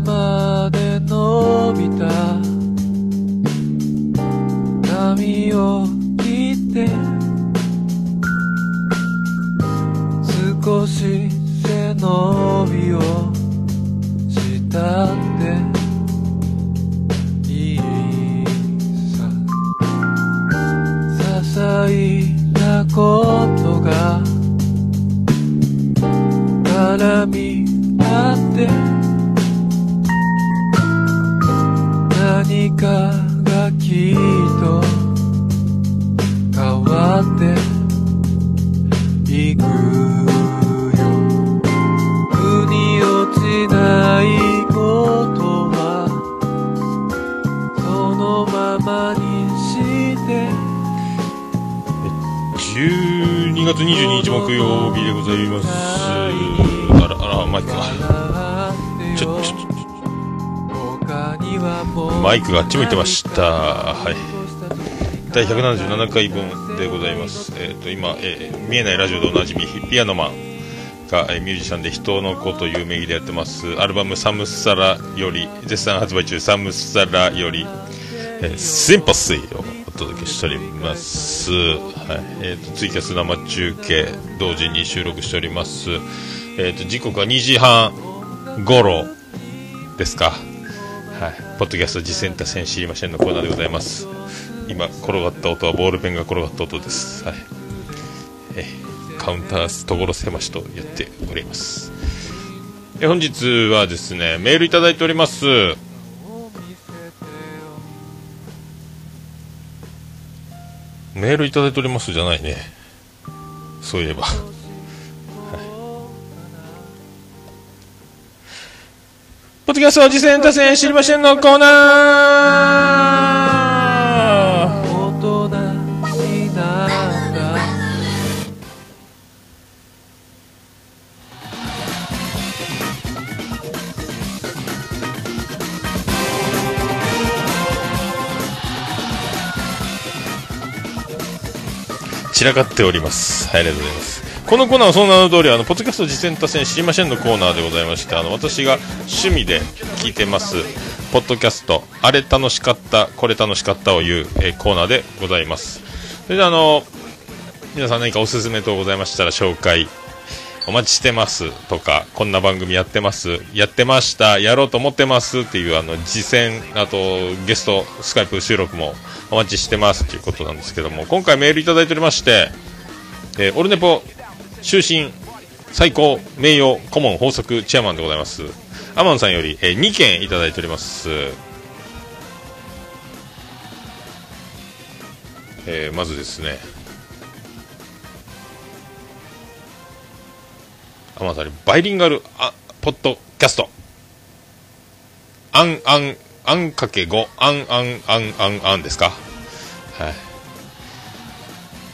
まで伸びた。して。12月22日木曜日でございます。あらあらマイクが。ちょちょちょマイクがあっち向いてました。はい。第177回分でございます。えっ、と今、えー見えないラジオでおなじみピアノマンが、えミュージシャンで人の子という名義でやってます。アルバムサムスサラより絶賛発売中サムスサラより。えー、シンパシーをお届けしております。はい。えっ、と、ツイキャス生中継、同時に収録しております。えっ、と、時刻は2時半頃ですか。はい。ポッドキャスト実践多戦知りませんのコーナーでございます。今、転がった音はボールペンが転がった音です。はい。えーカウンター所狭しとやっております。え本日はですね、メールいただいております。メールいただいておりますじゃないね。そういえば。はいポッドキャスト次戦多戦知りませんのコーナー散らかっております。はい、ありがとうございます。このコーナーはその名の通り、あの、ポッドキャスト実践多戦知りませんのコーナーでございまして、あの、私が趣味で聞いてます、ポッドキャスト、あれ楽しかった、これ楽しかったを言う、えーコーナーでございます。それであの、皆さん何かおすすめ等ございましたら紹介、お待ちしてますとか、こんな番組やってます、やってました、やろうと思ってますっていう、あの、実践、あと、ゲスト、スカイプ収録もお待ちしてますということなんですけども、今回メールいただいておりまして、えーオルネポ終身最高名誉顧問法則チェアマンでございます。アマンさんより、えー2件いただいております、えーまずですねアマンさにバイリンガルあポッドキャスト。あんあんあんかけ5あんあんあんあんあんですか。はい。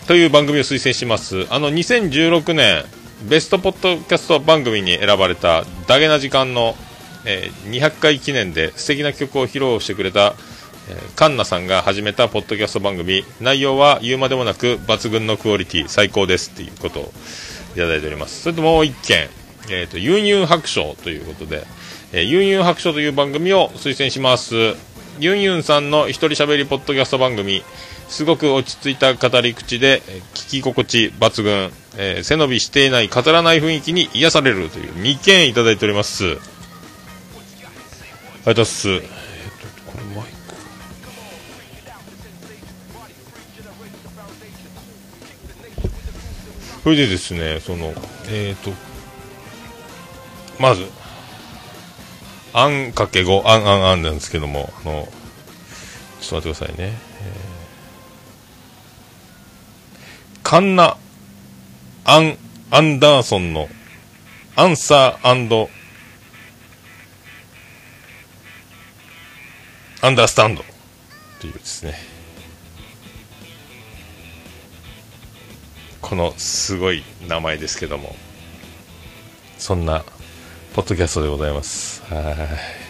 という番組を推薦します。あの2016年ベストポッドキャスト番組に選ばれたダゲな時間の、えー200回記念で素敵な曲を披露してくれた、えーカンナさんが始めたポッドキャスト番組。内容は言うまでもなく抜群のクオリティ最高です。っていうことをいただいております。それともう一件えー、とユンユン白書ということで、えーユンユン白書という番組を推薦します。ユンユンさんの一人喋りポッドキャスト番組すごく落ち着いた語り口で、えー聞き心地抜群、えー背伸びしていない語らない雰囲気に癒されるという2件いただいております。ありがとうございます、それでですねそのえっ、とまずあんかけ5あんあんあんなんですけどもあのちょっと待ってくださいね、えーカンナ・アン・アンダーソンのアンサーアンダースタンドというですね。このすごい名前ですけども。そんなポッドキャストでございます。はい。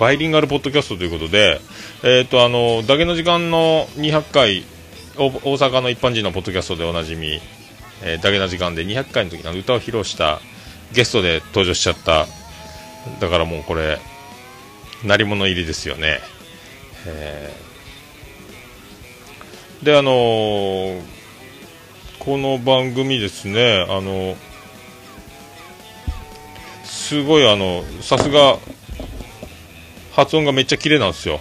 バイリンガルポッドキャストということでえっ、とあのだけの時間の200回大阪の一般人のポッドキャストでおなじみ、えー、だけな時間で200回の時の歌を披露したゲストで登場しちゃった、だからもうこれ鳴り物入りですよね、えー、であのー、この番組ですねあのすごいあのさすが発音がめっちゃ綺麗なんですよ。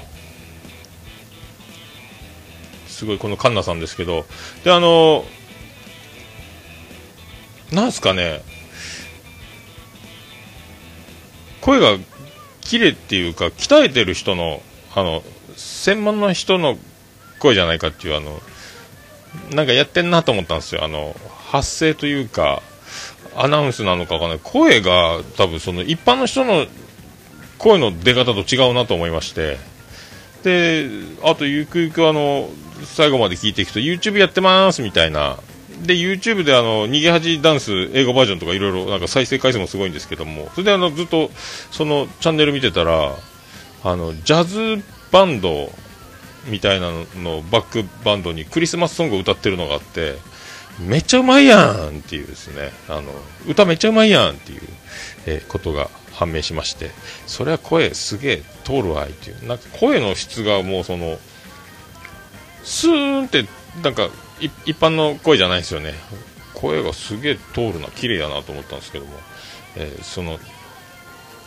すごいこのカンナさんですけど。であのなんすかね。声が綺麗っていうか鍛えてる人のあの専門の人の声じゃないかっていうあのなんかやってんなと思ったんですよ。あの発声というかアナウンスなのかわかんない。声が多分その一般の人の声の出方と違うなと思いまして。であとゆくゆくあの最後まで聞いていくと YouTube やってますみたいな。で YouTube であの逃げ恥ダンス英語バージョンとかいろいろなんか再生回数もすごいんですけども。それであのずっとそのチャンネル見てたらあのジャズバンドみたいなのバックバンドにクリスマスソングを歌ってるのがあってめっちゃうまいやんっていうですね。あの歌めっちゃうまいやんっていう、えー、ことが判明しましてそれは声すげえ通るわいっていう。なんか声の質がもうそのスーンってなんか一般の声じゃないですよね。声がすげえ通るな。綺麗やなと思ったんですけども、えー、その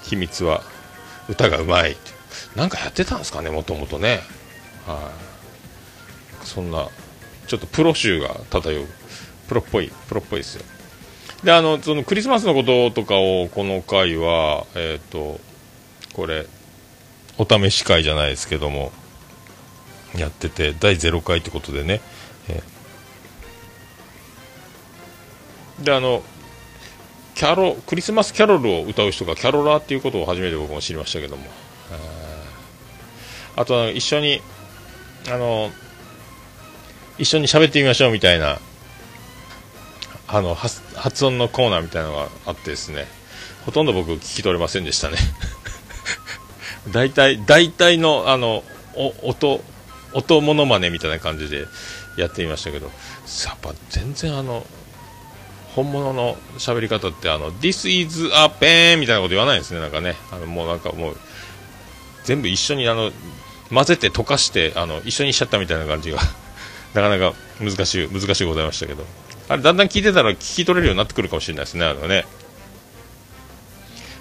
秘密は歌がうまいってなんかやってたんですかねもともとね。はい。そんなちょっとプロ集が漂う。プロっぽいプロっぽいですよ。であのそのクリスマスのこととかをこの回はえっ、ー、とこれお試し会じゃないですけどもやってて第0回ってことでね、えー、であのキャロクリスマスキャロルを歌う人がキャロラーっていうことを初めて僕も知りましたけども。あと一緒にあの一緒に喋ってみましょうみたいなあの発音のコーナーみたいなのがあってですねほとんど僕聞き取れませんでしたね。大体大体のあの音音モノマネみたいな感じでやってみましたけどやっぱ全然あの本物の喋り方ってあの This is a pen みたいなこと言わないですねなんかね。あのもうなんかもう全部一緒にあの混ぜて溶かしてあの一緒にしちゃったみたいな感じが なかなか難しい難しいございましたけど。あれだんだん聞いてたら聞き取れるようになってくるかもしれないですねあのね。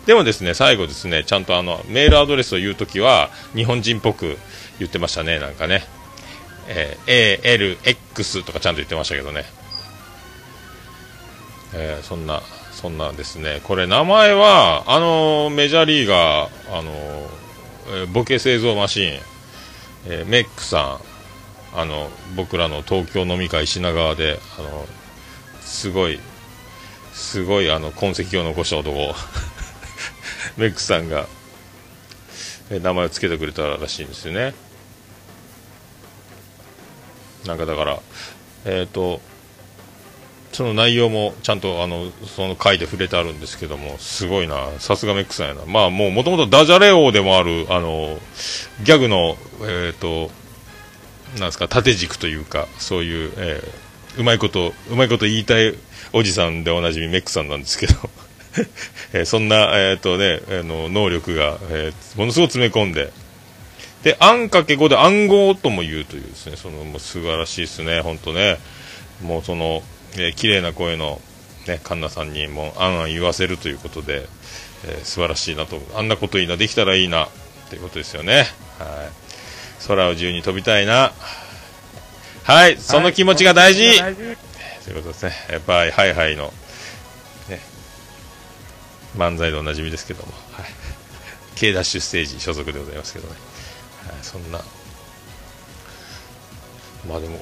でもですね最後ですねちゃんとあのメールアドレスを言うときは日本人っぽく言ってましたねなんかね、えー、ALX とかちゃんと言ってましたけどね、えー、そんなそんなですね。これ名前はあのメジャーリーガーあの、ボケ製造マシーン、えー、メックさんあの僕らの東京飲み会品川であのすごいすごいあの痕跡を残した男 メックさんが名前を付けてくれたらしいんですよね。なんかだからえっ、ー、とその内容もちゃんとあのその回で触れてあるんですけどもすごいな。さすがメックさんやな。まあもうもともとダジャレ王でもあるあのギャグのえっ、ー、となんですか縦軸というかそういう、えー、うまいことうまいこと言いたいおじさんでおなじみメックさんなんですけど えー、そんな、えーとね、あの能力が、えー、ものすごく詰め込んでで、あんかけ5で暗号とも言うというですね、そのもう素晴らしいですね、本当ね、もうその、えー、綺麗な声の、ね、カンナさんにもあんあん言わせるということで、えー、素晴らしいなと、あんなこといいな、できたらいいな、ということですよね。はい。空を自由に飛びたいな。はい、その気持ちが大事、はい、ということですね。やっぱり、ハイハイの、ね、漫才でおなじみですけども、はい。K ダッシュステージ所属でございますけどね。そんなまあでも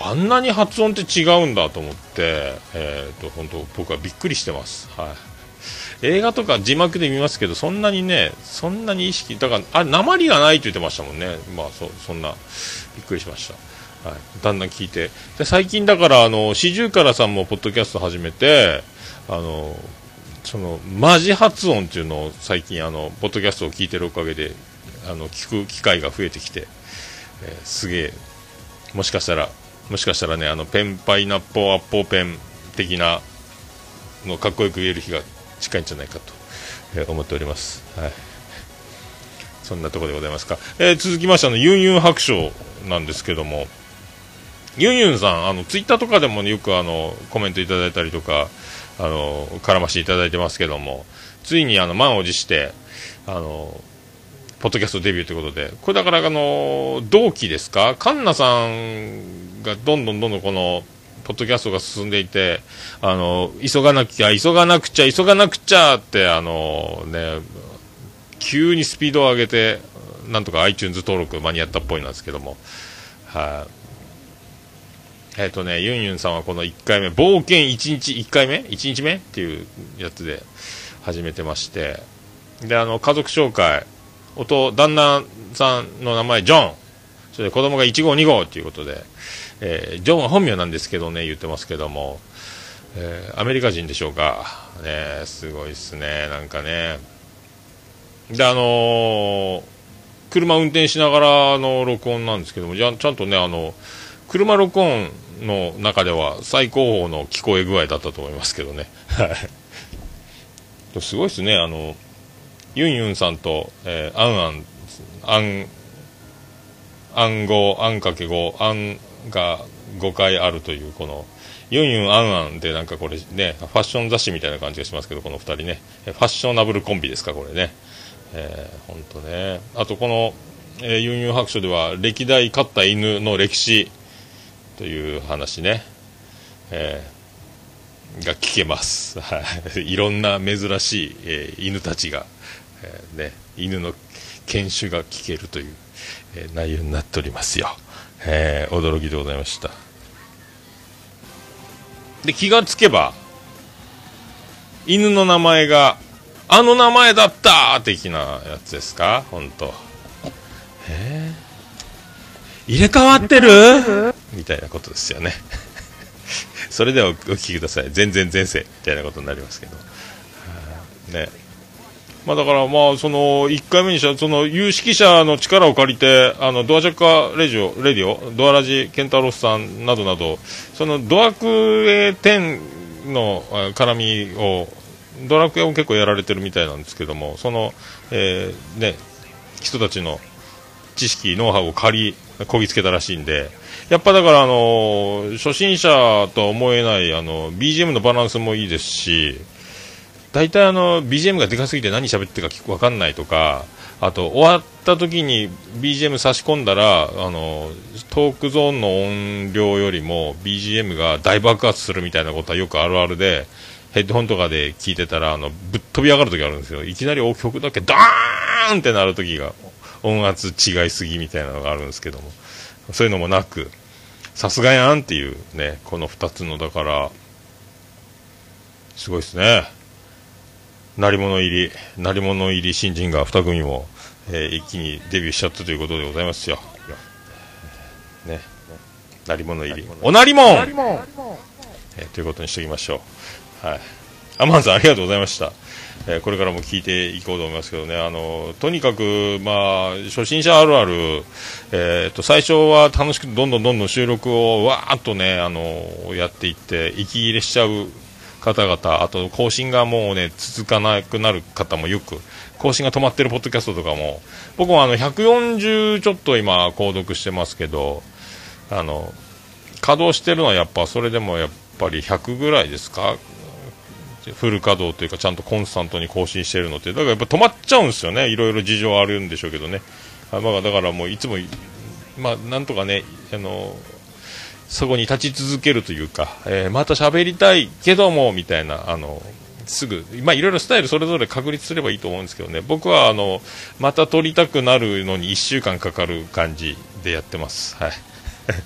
あんなに発音って違うんだと思って、えーと、本当僕はびっくりしてます、はい、映画とか字幕で見ますけどそんなにねそんなに意識だからあ鉛がないと言ってましたもんね。まあそそんなびっくりしました。はい、だんだん聞いて。で最近だからあの四十からさんもポッドキャスト始めてあのそのマジ発音っていうのを最近あのポッドキャストを聞いてるおかげであの聞く機会が増えてきて、えー、すげえ。もしかしたらもしかしたらねあのペンパイナッポーアッポーペン的なのかっこよく言える日が近いんじゃないかとえー思っております。はい。そんなところでございますか。えー続きまして、あの、ユンユン白書なんですけども、ユンユンさん、あの、ツイッターとかでもねよくあの、コメントいただいたりとか、あの、絡ましていただいてますけども、ついにあの、満を持して、あの、ポッドキャストデビューということで、これだから、あの、同期ですか？カンナさんがどんどんどんどんこの、ポッドキャストが進んでいて、あの、急がなきゃ、急がなくちゃ、急がなくちゃって、あの、ね、急にスピードを上げて、なんとか iTunes 登録間に合ったっぽいなんですけども、はい、えっ、とね、ユンユンさんはこの1回目、冒険1日、1回目 ?1 日目？っていうやつで始めてまして、で、あの、家族紹介、音、旦那さんの名前、ジョン、それで子供が1号、2号ということで、えージョンは本名なんですけどね、言ってますけども、えーアメリカ人でしょうか。ね、すごいっすね、なんかね。で、あのー車運転しながらの録音なんですけども、じゃちゃんとね、あの、車録音の中では最高峰の聞こえ具合だったと思いますけどね。すごいですね、あの、ユンユンさんと、えー、アンアン、アン、暗号、あんかけ語、あんが5回あるという、この、ユンユン、アンアンでなんかこれね、ファッション雑誌みたいな感じがしますけど、この2人ね、ファッショナブルコンビですか、これね。えー、ほんとね。あとこの、えーユンユン白書では、歴代飼った犬の歴史という話ね、えーが聞けます。はい。いろんな珍しい、えー犬たちが、えーね、犬の犬種が聞けるという、えー内容になっておりますよ。えー驚きでございました。で、気がつけば、犬の名前が、あの名前だった的なやつですか？本当えー入れ替わってる?みたいなことですよね。それではお聞きください。全然前世みたいなことになりますけど。はいね。まあだからまあその1回目にしたその有識者の力を借りてあのドアジャッカレジオレディオドアラジケンタロスさんなどなどそのドラクエ10の絡みをドラクエを結構やられてるみたいなんですけどもその、えーね人たちの知識ノウハウを借りこぎつけたらしいんでやっぱだからあの初心者とは思えないあの BGM のバランスもいいですし大体あの BGM がでかすぎて何喋ってるか聞くわかんないとかあと終わった時に BGM 差し込んだらあのトークゾーンの音量よりも BGM が大爆発するみたいなことはよくあるあるでヘッドホンとかで聞いてたらあのぶっ飛び上がる時あるんですよ。いきなり大曲だけダーンってなる時が音圧違いすぎみたいなのがあるんですけども。そういうのもなくさすがやんっていうねこの2つのだからすごいですね。鳴り物入り鳴り物入り新人が2組も、えー一気にデビューしちゃったということでございますよ。ね鳴り物入り。おなりもん、えーということにしておきましょう。はい。アマンさんありがとうございました。えーこれからも聞いていこうと思いますけどね、あのとにかく、まあ、初心者あるある、えー、と最初は楽しくてどんどんどんどん収録をわーっとね、あのやっていって、息切れしちゃう方々、あと更新がもうね、続かなくなる方もよく、更新が止まってるポッドキャストとかも、僕もあの140ちょっと今、購読してますけど、あの稼働してるのはやっぱそれでもやっぱり100ぐらいですか？フル稼働というかちゃんとコンスタントに更新してるのって。だからやっぱ止まっちゃうんですよね。いろいろ事情あるんでしょうけどね。まあだからもういつもまあなんとかねあのそこに立ち続けるというか、えーまた喋りたいけどもみたいなあのすぐ、まあ、いろいろスタイルそれぞれ確立すればいいと思うんですけどね。僕はあのまた撮りたくなるのに1週間かかる感じでやってます。はい。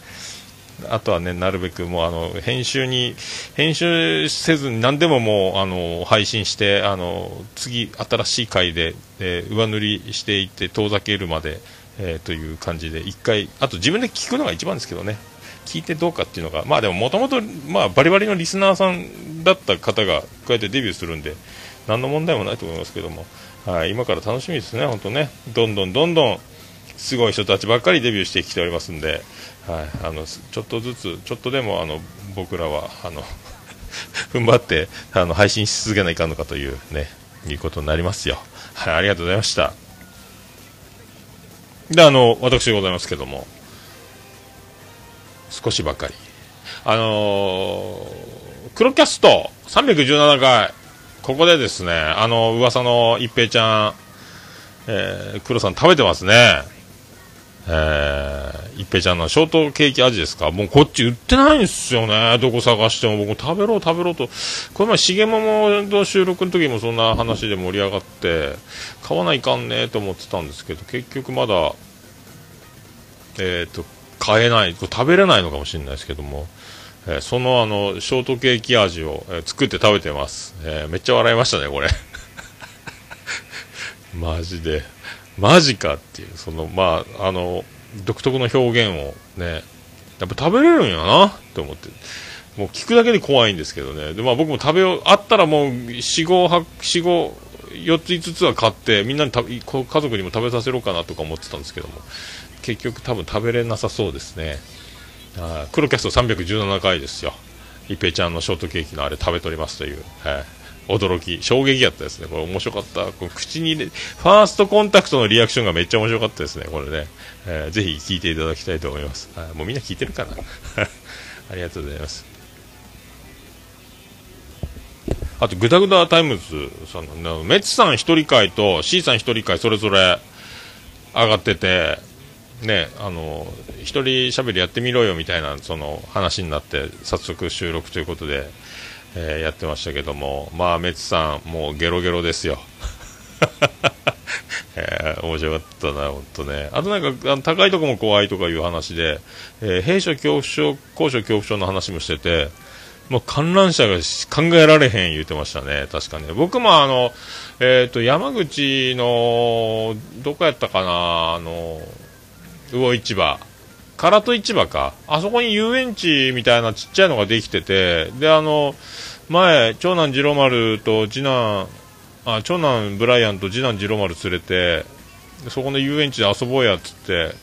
あとはね、なるべくもうあの編集に編集せずに何でももうあの配信してあの次新しい回で、えー上塗りしていって遠ざけるまで、えーという感じで一回あと自分で聞くのが一番ですけどね。聞いてどうかっていうのがまあでももともとまあバリバリのリスナーさんだった方がこうやってデビューするんで何の問題もないと思いますけども、はい、今から楽しみですね本当ねどんどんどんどんすごい人たちばっかりデビューしてきておりますんで、はい、あのちょっとずつ、ちょっとでもあの僕らはあの 踏ん張ってあの配信し続けないかんのかというねいうことになりますよ。はい、ありがとうございました。で、あの、私でございますけども、少しばかり。あのー、黒キャスト317回、ここでですね、あの、噂の一平ちゃん、えー、黒さん食べてますね。えー、一平ちゃんのショートケーキ味ですか？もうこっち売ってないんですよね。どこ探しても。僕食べろ食べろと。この前、しげももと収録の時もそんな話で盛り上がって、買わないかんねと思ってたんですけど、結局まだ、えっ、ー、と、買えない、食べれないのかもしれないですけども、えー、そのあの、ショートケーキ味を、えー、作って食べてます。えめっちゃ笑いましたね、これ。マジで。マジかっていう、その、まあ、あの、独特の表現をね、やっぱ食べれるんやなって思って。もう聞くだけで怖いんですけどね。で、まあ僕も食べよう、あったらもう4、5、4、5、4つ5つは買って、みんなに家族にも食べさせろうかなとか思ってたんですけども、結局多分食べれなさそうですね。あ黒キャスト317回ですよ。一平ちゃんのショートケーキのあれ食べとりますという。はい。驚き、衝撃やったですね。これ面白かった。こ口に、ファーストコンタクトのリアクションがめっちゃ面白かったですね。これね。えー、ぜひ聞いていただきたいと思います。はい、もうみんな聞いてるかな？ありがとうございます。あと、ぐだぐだタイムズさんの、メッツさん一人会と C さん一人会それぞれ上がってて、ね、あの一人喋りやってみろよみたいなその話になって早速収録ということで、えー、やってましたけどもまあメツさんもうゲロゲロですよ えー、面白かったな、本当ね。あとなんか、あの高いとこも怖いとかいう話で、えー、兵所恐怖症、高所恐怖症の話もしてて、もう観覧車が考えられへん言うてましたね、確かね。僕もあの、えっ、ー、と、山口の、どこやったかな、あの、魚市場。唐戸市場か。あそこに遊園地みたいなちっちゃいのができてて。であの前長男次郎丸と次男あ長男ブライアンと次男次郎丸連れてそこの遊園地で遊ぼうやっつって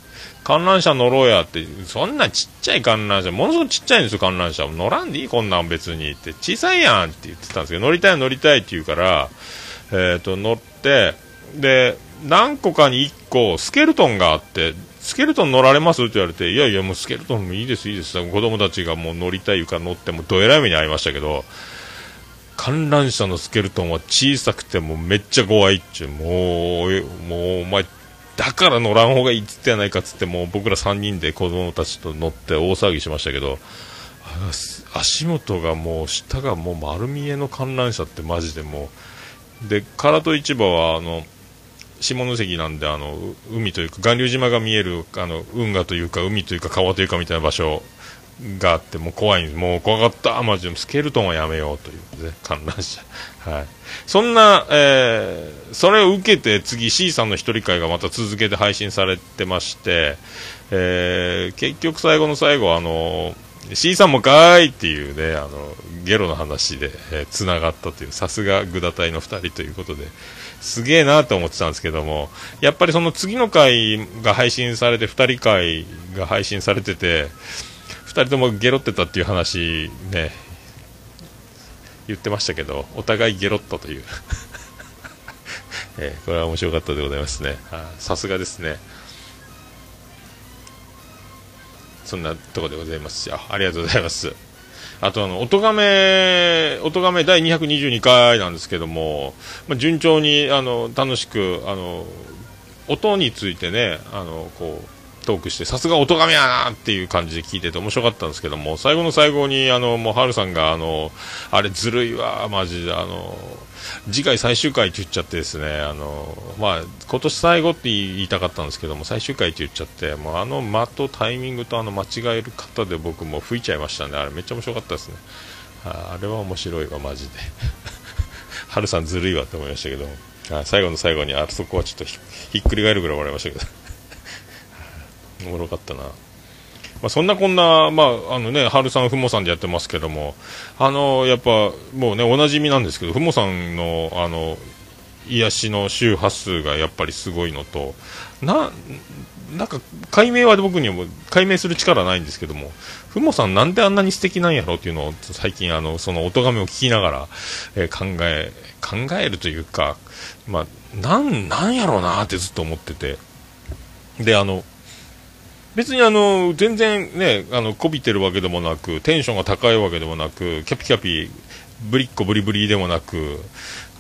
観覧車乗ろうやって、そんなちっちゃい観覧車、ものすごくちっちゃいんですよ、観覧車。乗らんでいい、こんなん別にって、小さいやんって言ってたんですけど、乗りたい乗りたいって言うから、えっ、ー、と、乗って、で、何個かに1個、スケルトンがあって、スケルトン乗られます？って言われて、いやいや、もうスケルトンもいいです、いいです。子供たちがもう乗りたい床乗ってもどえらい目に遭いましたけど、観覧車のスケルトンは小さくてもめっちゃ怖いっちゅう、もう、もうお前、だから乗らん方がいいっつってやないかっつって、もう僕ら3人で子供たちと乗って大騒ぎしましたけど、足元がもう、下がもう丸見えの観覧車ってマジでもう、で、唐戸市場は、あの、下関なんであの海というか巌流島が見えるあの運河というか海というか川というかみたいな場所があってもう怖いんです。もう怖かった。マジでスケルトンはやめようというね観覧車。はい。そんな、えー、それを受けて次 C さんの一人会がまた続けて配信されてまして、えー、結局最後の最後あの C さんもかーいっていうねあのゲロの話でつな、えー、がったというさすがグダ隊の2人ということですげえなと思ってたんですけども、やっぱりその次の回が配信されて、2人回が配信されてて、2人ともゲロってたっていう話ね、言ってましたけど、お互いゲロったという えー、これは面白かったでございますね。さすがですね。そんなとこでございますよ。ありがとうございます。あとあの、おとがめ、おとがめ第222回なんですけども、まあ、順調に、あの、楽しく、あの、音についてね、あの、こう、トークして、さすが音がめやなっていう感じで聞いてて面白かったんですけども、最後の最後に、あの、もう、はるさんが、あの、あれずるいわ、マジで、あの、次回最終回って言っちゃってですね、あの、まあ、今年最後って言いたかったんですけども、最終回って言っちゃって、もうあの間とタイミングとあの間違える方で僕も吹いちゃいましたね。あれめっちゃ面白かったですね。あれは面白いわ、マジで。ハルさんずるいわって思いましたけど、最後の最後にあそこはちょっとひっくり返るぐらい笑いましたけど。おもろかったな。まあ、そんなこんな、まあ、あのね、春さん、ふもさんでやってますけども、あの、やっぱ、もうね、おなじみなんですけど、ふもさんの、あの、癒しの周波数がやっぱりすごいのと、な、なんか、解明は僕にはも解明する力はないんですけども、ふもさんなんであんなに素敵なんやろっていうのを最近あのその音亀を聞きながら、えー、考え考えるというかまあなんなんやろうなってずっと思っててであの別にあの全然ねあのこびてるわけでもなくテンションが高いわけでもなくキャピキャピぶりっこぶりぶりでもなく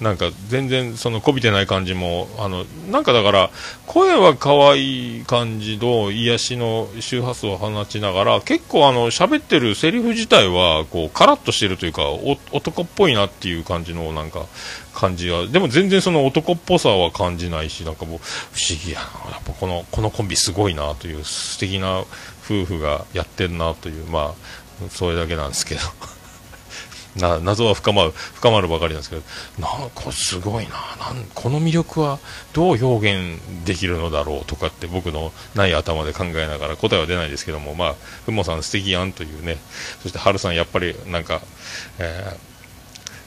なんか全然そのこびてない感じもあのなんかだから声は可愛い感じの癒しの周波数を放ちながら結構あの喋ってるセリフ自体はこうカラッとしてるというか男っぽいなっていう感じのなんか感じがでも全然その男っぽさは感じないしなんかもう不思議やなやっぱこのこのコンビすごいなという素敵な夫婦がやってるなというまあそれだけなんですけど。な謎は深まる深まるばかりなんですけどなんかすごいななんこの魅力はどう表現できるのだろうとかって僕のない頭で考えながら答えは出ないですけどもまあふもさん素敵やんというねそして春さんやっぱりなんか、えー、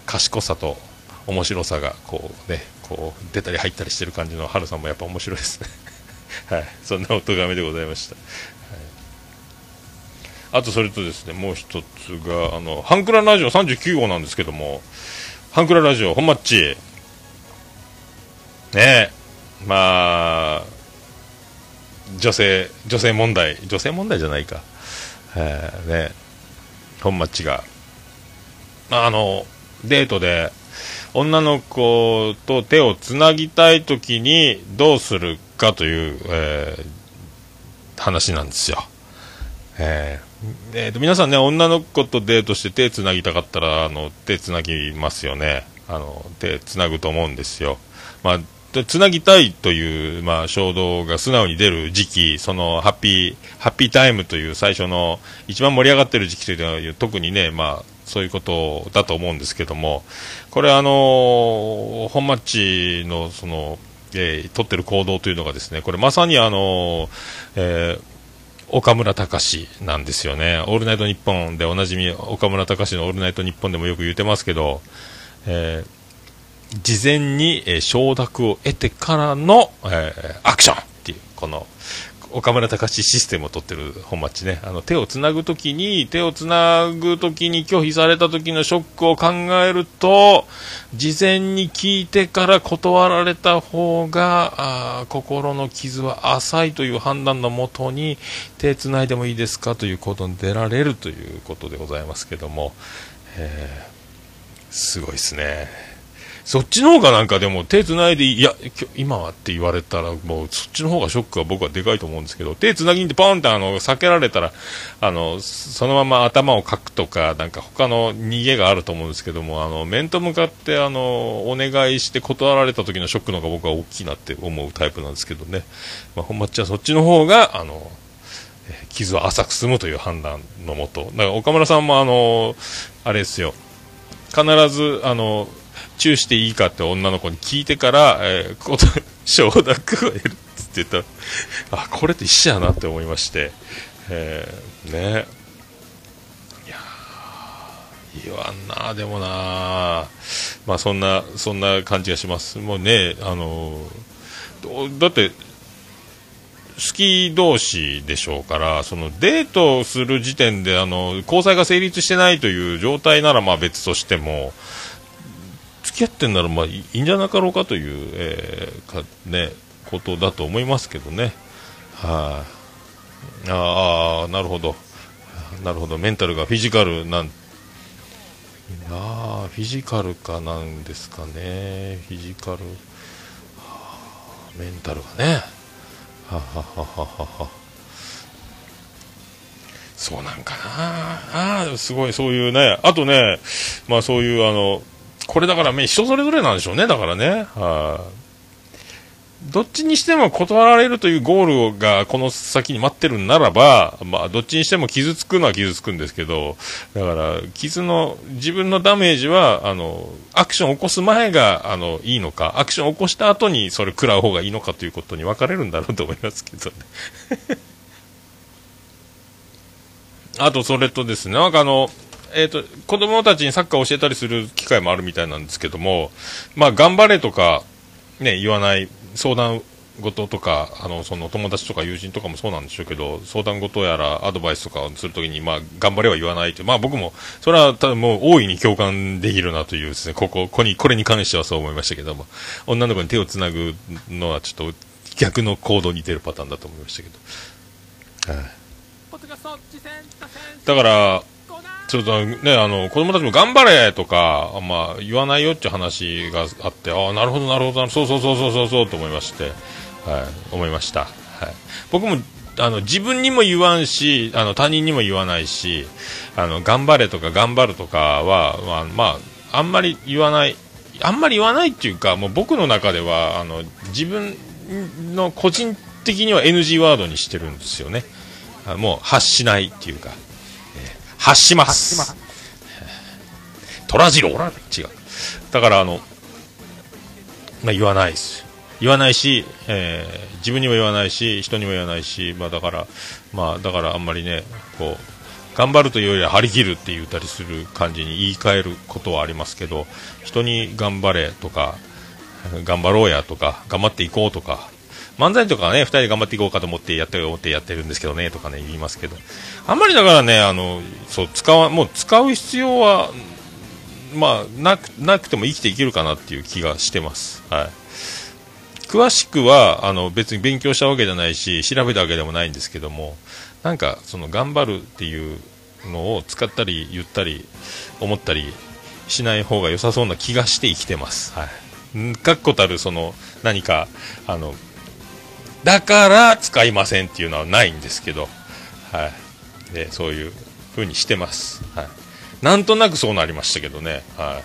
賢さと面白さがこうねこう出たり入ったりしてる感じの春さんもやっぱ面白いですね。はい。そんなお咎めでございました。あとそれとですね、もう一つが、あの、ハンクララジオ39号なんですけども、ハンクララジオ、本マッチ。ねえ、まあ、女性、女性問題、女性問題じゃないか。えー、ね、本マッチが、あの、デートで、女の子と手をつなぎたいときにどうするかという、えー、話なんですよ。えー、えー、と皆さんね、女の子とデートして手つなぎたかったら、あの、手つなぎますよね。あの、手つなぐと思うんですよ。まあ、つなぎたいという、まあ、衝動が素直に出る時期、そのハッピー、ハッピータイムという最初の一番盛り上がってる時期というのは特にね、まあ、そういうことだと思うんですけども、これあの、本町のその、えー、取ってる行動というのがですね、これまさにあのー、えー岡村隆史なんですよね。オールナイトニッポンでおなじみ、岡村隆史のオールナイトニッポンでもよく言ってますけど、えー、事前に、えー、承諾を得てからの、えー、アクションっていう、この、岡村隆史システムを取ってる本町ね、あの手をつなぐときに、手をつなぐときに拒否された時のショックを考えると、事前に聞いてから断られた方が、心の傷は浅いという判断のもとに、手つないでもいいですかということに出られるということでございますけども、えー、すごいですね。そっちの方がなんかでも手つないでいや、今はって言われたらもうそっちの方がショックは僕はでかいと思うんですけど、手つなぎんでポンってあの、避けられたら、あの、そのまま頭をかくとか、なんか他の逃げがあると思うんですけども、あの、面と向かってあの、お願いして断られた時のショックの方が僕は大きいなって思うタイプなんですけどね。まあ、本町はそっちの方が、あの、傷は浅く済むという判断のもと。だから岡村さんもあの、あれですよ。必ず、あの、チューしていいかって女の子に聞いてから、えー、こと承諾を得るって言ったら、あ、これと一緒やなって思いまして、えー、ね。いや言わんな、でもな、まあそんな、そんな感じがします。もうね、あの、だって、好き同士でしょうから、そのデートする時点であの交際が成立してないという状態ならまあ別としても、付き合ってんならまあいいんじゃなかろうかという、えー、かね、ことだと思いますけどね。はい、あ。あなるほど。なるほど。メンタルがフィジカルなん、あフィジカルかなんですかね。フィジカル、メンタルがね。はははははそうなんかなああ、すごい、そういうね。あとね、まあそういうあの、これだから人それぞれなんでしょうね、だからね。はどっちにしても断られるというゴールがこの先に待ってるんならば、まあ、どっちにしても傷つくのは傷つくんですけど、だから、傷の、自分のダメージは、あの、アクションを起こす前が、あの、いいのか、アクションを起こした後にそれ食らう方がいいのかということに分かれるんだろうと思いますけどね。あと、それとですね、なんかあの、えっ、ー、と、子供たちにサッカーを教えたりする機会もあるみたいなんですけども、まあ、頑張れとか、ね、言わない、相談事とか、あの、その友達とか友人とかもそうなんでしょうけど、相談事やらアドバイスとかをするときに、まあ、頑張れは言わないという。まあ僕も、それは多分もう大いに共感できるなというですね、ここ、ここに、これに関してはそう思いましたけども、女の子に手をつなぐのはちょっと逆の行動に出るパターンだと思いましたけど。はい、だから、ちょっとね、あの、子供たちも頑張れとか、まあ、言わないよっていう話があって、ああ、なるほど、なるほど、そうそうそうそうそうそうと思いまして、はい、思いました。はい。僕も、あの、自分にも言わんし、あの、他人にも言わないし、あの、頑張れとか頑張るとかは、まあ、まあ、あんまり言わない、あんまり言わないっていうか、もう僕の中では、あの、自分の個人的には NG ワードにしてるんですよね。もう発しないっていうか。発します。虎次郎違う。だから、あの、まあ、言わないです。言わないし、えー、自分にも言わないし、人にも言わないし、まあ、だから、まあ、だからあんまりね、こう、頑張るというよりは張り切るって言ったりする感じに言い換えることはありますけど、人に頑張れとか、頑張ろうやとか、頑張っていこうとか、漫才とかね、二人で頑張っていこうかと思ってやって思ってやってるんですけどね、とかね、言いますけど。あんまりだからね、あの、そう、使わ、もう使う必要は、まあ、なく、なくても生きていけるかなっていう気がしてます。はい。詳しくは、あの、別に勉強したわけじゃないし、調べたわけでもないんですけども、なんか、その、頑張るっていうのを使ったり、言ったり、思ったりしない方が良さそうな気がして生きてます。はい。確固たる、その、何か、あの、だから使いませんっていうのはないんですけど、はい。で、そういう風にしてます。はい。なんとなくそうなりましたけどね、はい。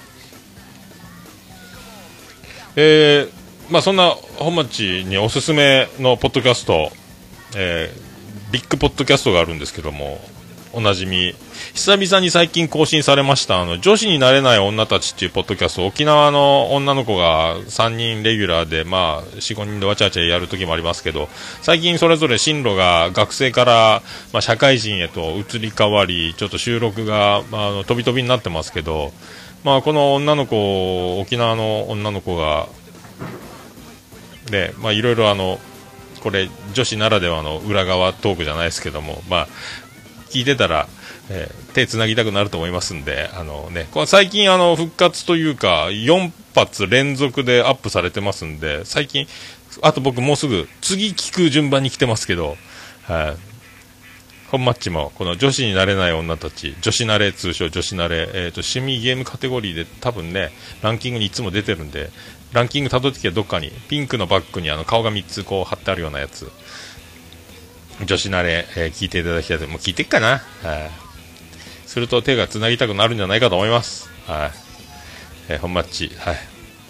えー、まあそんな本町におすすめのポッドキャスト、えー、ビッグポッドキャストがあるんですけども、おなじみ、久々に最近更新されました、あの、女子になれない女たちっていうポッドキャスト、沖縄の女の子が3人レギュラーで、まあ、4、5人でわちゃわちゃやる時もありますけど、最近それぞれ進路が学生から、まあ、社会人へと移り変わり、ちょっと収録が、まあ、あの、飛び飛びになってますけど、まあ、この女の子、沖縄の女の子が、で、まあ、いろいろあの、これ、女子ならではの裏側トークじゃないですけども、まあ、聞いてたら、えー、手つなぎたくなると思いますんで、あのね、これ最近あの復活というか、4発連続でアップされてますんで、最近、あと僕もうすぐ、次聞く順番に来てますけど、はい、本マッチも、この女子になれない女たち、女子慣れ、通称女子慣れ、え、ー、と、趣味ゲームカテゴリーで多分ね、ランキングにいつも出てるんで、ランキング辿ってきてどっかに、ピンクのバッグにあの顔が3つこう貼ってあるようなやつ、女子慣れ、えー、聞いていただきたいと、もう聞いてっかな。はい。すると手が繋ぎたくなるんじゃないかと思います。はい。えー、本マッチ、はい。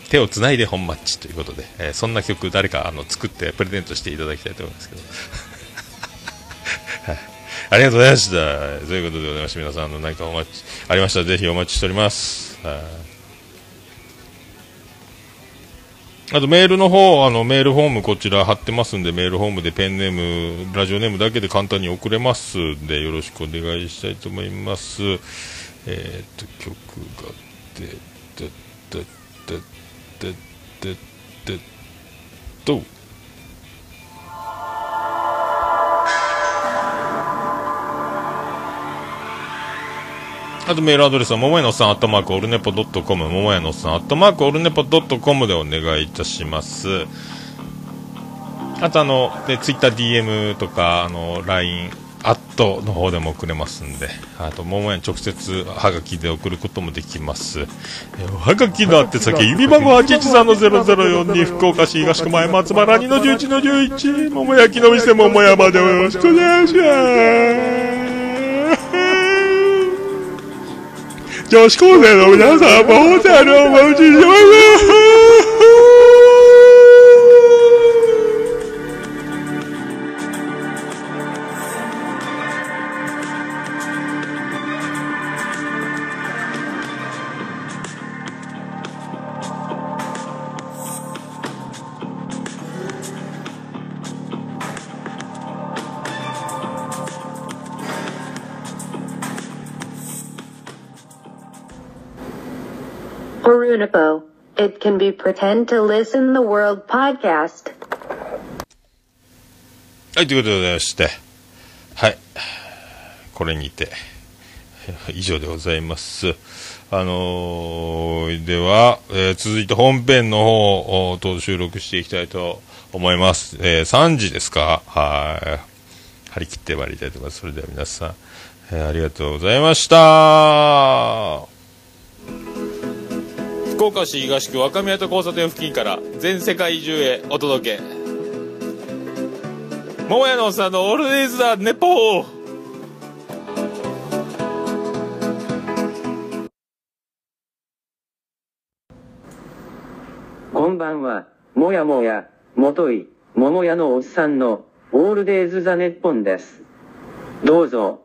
手を繋いで本マッチということで、えー、そんな曲誰かあの作ってプレゼントしていただきたいと思いますけど。はい。ありがとうございました。ということでございまして、皆さん、の、何かお待ち、ありましたらぜひお待ちしております。はい。あとメールの方、あのメールフォームこちら貼ってますんで、メールフォームでペンネーム、ラジオネームだけで簡単に送れますんで、よろしくお願いしたいと思います。えー、っと、曲が、で、で、で、で、で、で、で、と、あとメールアドレスは、ももやのさん、アットマーク、オルネポドットコム、ももやのさん、アットマーク、オルネポドットコムでお願いいたします。あと、あの、で、ツイッター DM とか、あの、LINE、アットの方でも送れますんで、あと、ももやに直接、はがきで送ることもできます。えはがきのって先、指番号813-0042、福岡市東区前松原2の11の11、桃焼きの店桃山でよろしくお願いします。女子高生の皆さんもホテルをお待ちしてます It can be pretend to listen the world podcast. はい、ということでございまして、はい。これにて、以上でございます。あのーでは、えー続いて本編の方と収録していきたいと思います。えー3時ですか？はい。張り切ってまいりたいと思います。それでは皆さん、えーありがとうございました。福岡市東区若宮と交差点付近から全世界中へお届け。桃屋のおっさんのオールデイズ・ザ・ネポーこんばんは、もやもや、もとい、桃屋のおっさんの、オールデイズ・ザ・ネッポンです。どうぞ、